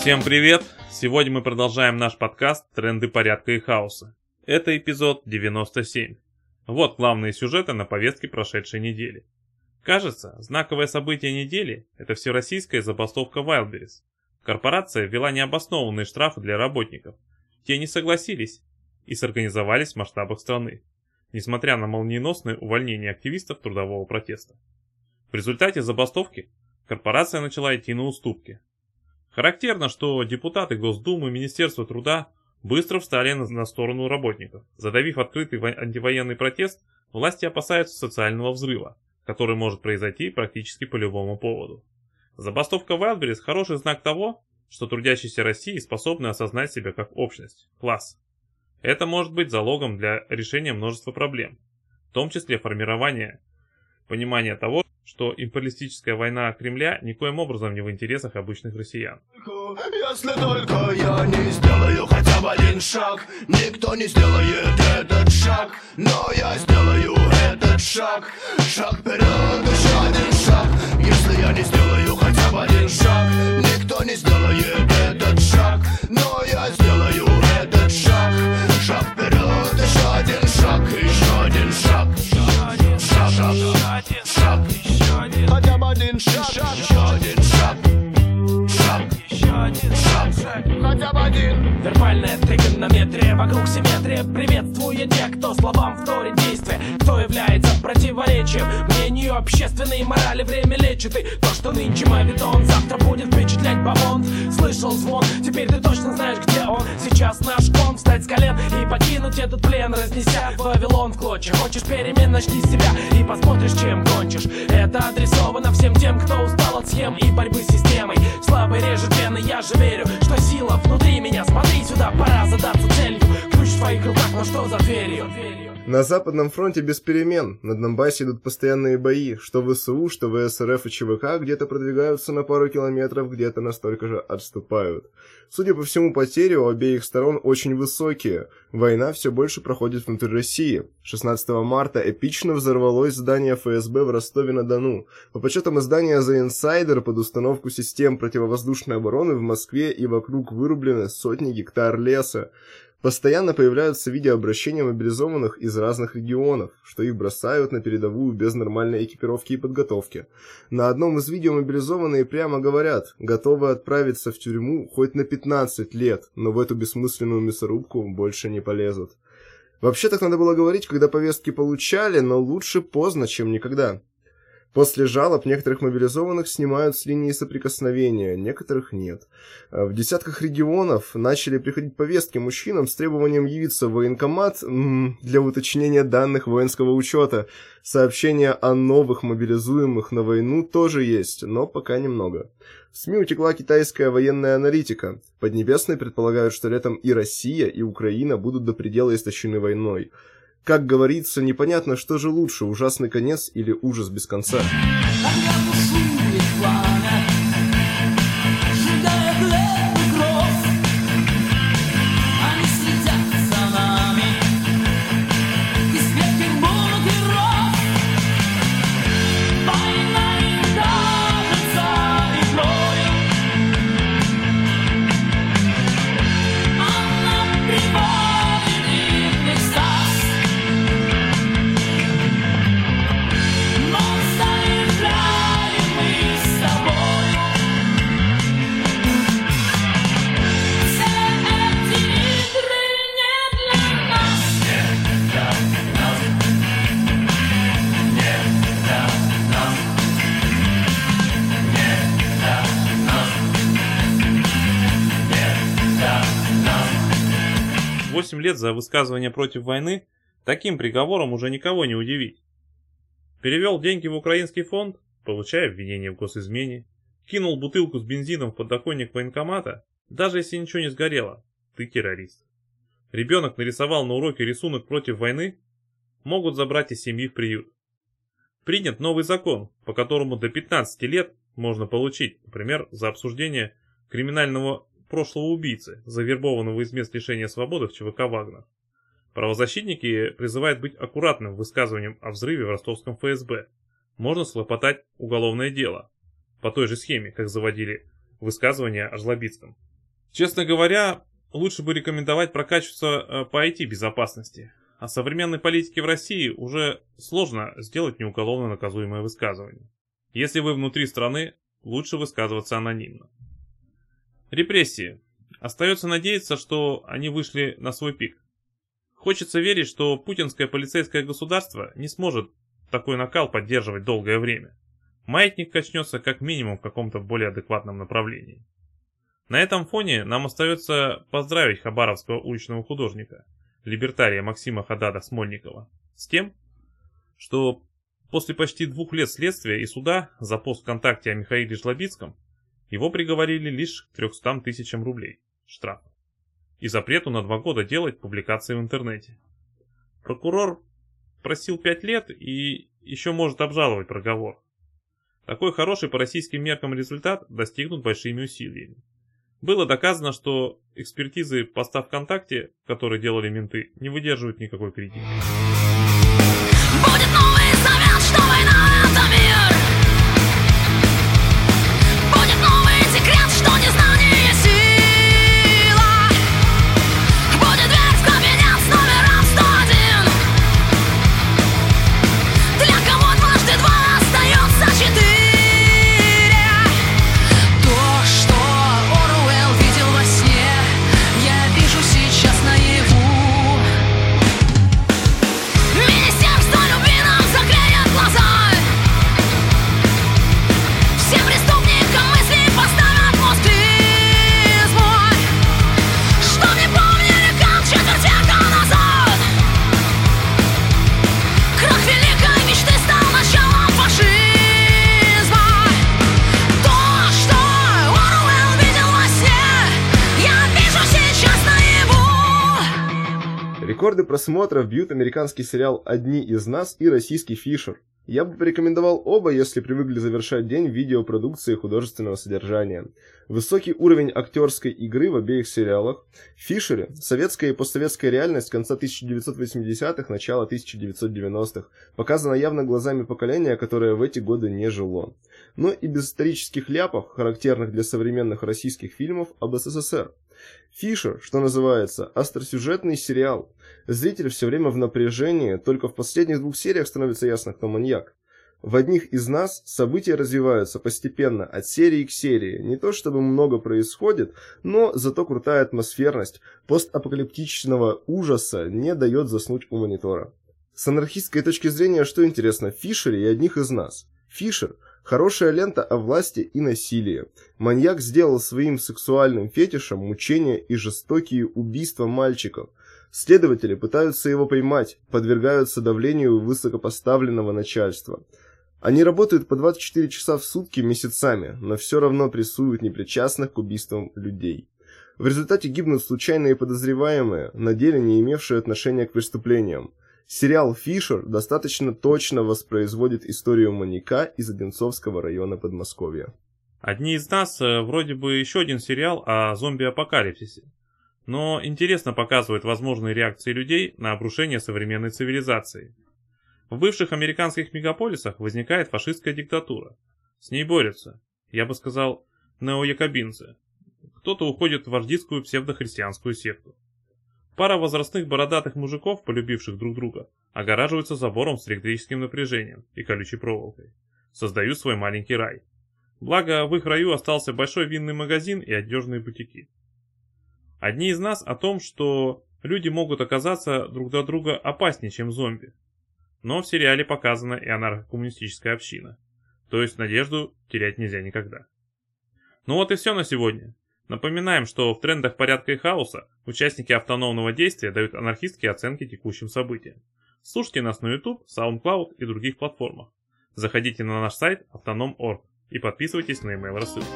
Всем привет! Сегодня мы продолжаем наш подкаст «Тренды порядка и хаоса». Это эпизод 97. Вот главные сюжеты на повестке прошедшей недели. Кажется, знаковое событие недели – это всероссийская забастовка Wildberries. Корпорация ввела необоснованные штрафы для работников. Те не согласились и сорганизовались в масштабах страны, несмотря на молниеносное увольнение активистов трудового протеста. В результате забастовки корпорация начала идти на уступки. Характерно, что депутаты Госдумы и Министерства труда быстро встали на сторону работников. Задавив открытый антивоенный протест, власти опасаются социального взрыва, который может произойти практически по любому поводу. Забастовка Wildberries – хороший знак того, что трудящиеся России способны осознать себя как общность, класс. Это может быть залогом для решения множества проблем, в том числе формирования понимания того, что империалистическая война Кремля никоим образом не в интересах обычных россиян. Если только я не сделаю хотя бы один шаг, никто не сделает этот шаг, но я сделаю этот шаг, шаг вперед, еще один шаг. Если я не сделаю хотя бы один шаг, никто не сделает этот шаг, но я сделаю этот шаг, шаг вперед, еще один шаг, еще один шаг, шаг, шаг, шаг, шаг, хотя бы один шаг, еще один шаг, шаг, еще один шаг, хотя бы один. Вербальная тригонометрия вокруг симметрия. Приветствуя тех, кто словам вторит действие Кто является противоречием Мнению общественной морали. Время лечит И то, что нынче мавитон Завтра будет впечатлять бомонд Слышал звон, теперь ты точно знаешь, где он. Сейчас наш встать с колен И покинуть этот плен, разнеся Вавилон в клочья. Хочешь перемен, начни с себя И посмотришь, чем кончишь. Это адресовано всем тем, кто устал от схем И борьбы с системой. Слабый режет вены, я же верю Что сила внутри меня, смотри сюда Пора задаться целью. Ключ в твоих руках, но что за дверью? На Западном фронте без перемен. На Донбассе идут постоянные бои. Что ВСУ, что ВСРФ и ЧВК где-то продвигаются на пару километров, где-то настолько же отступают. Судя по всему, потери у обеих сторон очень высокие. Война все больше проходит внутри России. 16 марта эпично взорвалось здание ФСБ в Ростове-на-Дону. По подсчетам издания The Insider, под установку систем противовоздушной обороны в Москве и вокруг вырублены сотни гектар леса. Постоянно появляются видеообращения мобилизованных из разных регионов, что их бросают на передовую без нормальной экипировки и подготовки. На одном из видео мобилизованные прямо говорят, готовы отправиться в тюрьму хоть на 15 лет, но в эту бессмысленную мясорубку больше не полезут. Вообще так надо было говорить, когда повестки получали, но лучше поздно, чем никогда. После жалоб некоторых мобилизованных снимают с линии соприкосновения, некоторых нет. В десятках регионов начали приходить повестки мужчинам с требованием явиться в военкомат для уточнения данных воинского учета. Сообщения о новых мобилизуемых на войну тоже есть, но пока немного. В СМИ утекла китайская военная аналитика. Поднебесные предполагают, что летом и Россия, и Украина будут до предела истощены войной. Как говорится, непонятно, что же лучше, ужасный конец или ужас без конца. Восемь лет за высказывание против войны, таким приговором уже никого не удивить. Перевел деньги в украинский фонд, получая обвинение в госизмене. Кинул бутылку с бензином в подоконник военкомата, даже если ничего не сгорело, ты террорист. Ребенок нарисовал на уроке рисунок против войны, могут забрать из семьи в приют. Принят новый закон, по которому до 15 лет можно получить, например, за обсуждение криминального прошлого убийцы, завербованного из мест лишения свободы в ЧВК «Вагнер». Правозащитники призывают быть аккуратным высказыванием о взрыве в ростовском ФСБ. Можно схлопотать уголовное дело. По той же схеме, как заводили высказывания о Жлобицком. Честно говоря, лучше бы рекомендовать прокачиваться э, по IT-безопасности. О современной политике в России уже сложно сделать неуголовно наказуемое высказывание. Если вы внутри страны, лучше высказываться анонимно. Репрессии. Остается надеяться, что они вышли на свой пик. Хочется верить, что путинское полицейское государство не сможет такой накал поддерживать долгое время. Маятник качнется как минимум в каком-то более адекватном направлении. На этом фоне нам остается поздравить хабаровского уличного художника, либертария Максима Хадада Смольникова, с тем, что после почти двух лет следствия и суда за пост ВКонтакте о Михаиле Жлобицком его приговорили лишь к 300 тысячам рублей штрафа и запрету на два года делать публикации в интернете. Прокурор просил 5 лет и еще может обжаловать проговор. Такой хороший по российским меркам результат достигнут большими усилиями. Было доказано, что экспертизы поста ВКонтакте, которые делали менты, не выдерживают никакой критики. Будет новый завет, что война Рекорды просмотров бьют американский сериал «Одни из нас» и российский «Фишер». Я бы порекомендовал оба, если привыкли завершать день видеопродукции художественного содержания. Высокий уровень актерской игры в обеих сериалах. В «Фишере» советская и постсоветская реальность конца 1980-х, начала 1990-х показана явно глазами поколения, которое в эти годы не жило. Но и без исторических ляпов, характерных для современных российских фильмов об СССР. Фишер, что называется, остросюжетный сериал. Зритель все время в напряжении, только в последних двух сериях становится ясно, кто маньяк. В одних из нас события развиваются постепенно, от серии к серии. Не то чтобы много происходит, но зато крутая атмосферность постапокалиптичного ужаса не дает заснуть у монитора. С анархистской точки зрения, что интересно в Фишере и одних из нас? Фишер – Хорошая лента о власти и насилии. Маньяк сделал своим сексуальным фетишем мучения и жестокие убийства мальчиков. Следователи пытаются его поймать, подвергаются давлению высокопоставленного начальства. Они работают по 24 часа в сутки месяцами, но все равно прессуют непричастных к убийствам людей. В результате гибнут случайные подозреваемые, на деле не имевшие отношения к преступлениям. Сериал «Фишер» достаточно точно воспроизводит историю маньяка из Одинцовского района Подмосковья. Одни из нас э, вроде бы еще один сериал о зомби-апокалипсисе. Но интересно показывает возможные реакции людей на обрушение современной цивилизации. В бывших американских мегаполисах возникает фашистская диктатура. С ней борются, я бы сказал, неоякобинцы. Кто-то уходит в вождистскую псевдохристианскую секту. Пара возрастных бородатых мужиков, полюбивших друг друга, огораживаются забором с электрическим напряжением и колючей проволокой. Создают свой маленький рай. Благо, в их раю остался большой винный магазин и одежные бутики. Одни из нас о том, что люди могут оказаться друг для друга опаснее, чем зомби. Но в сериале показана и анархокоммунистическая община. То есть надежду терять нельзя никогда. Ну вот и все на сегодня. Напоминаем, что в трендах порядка и хаоса участники автономного действия дают анархистские оценки текущим событиям. Слушайте нас на YouTube, SoundCloud и других платформах. Заходите на наш сайт autonom.org и подписывайтесь на email рассылку.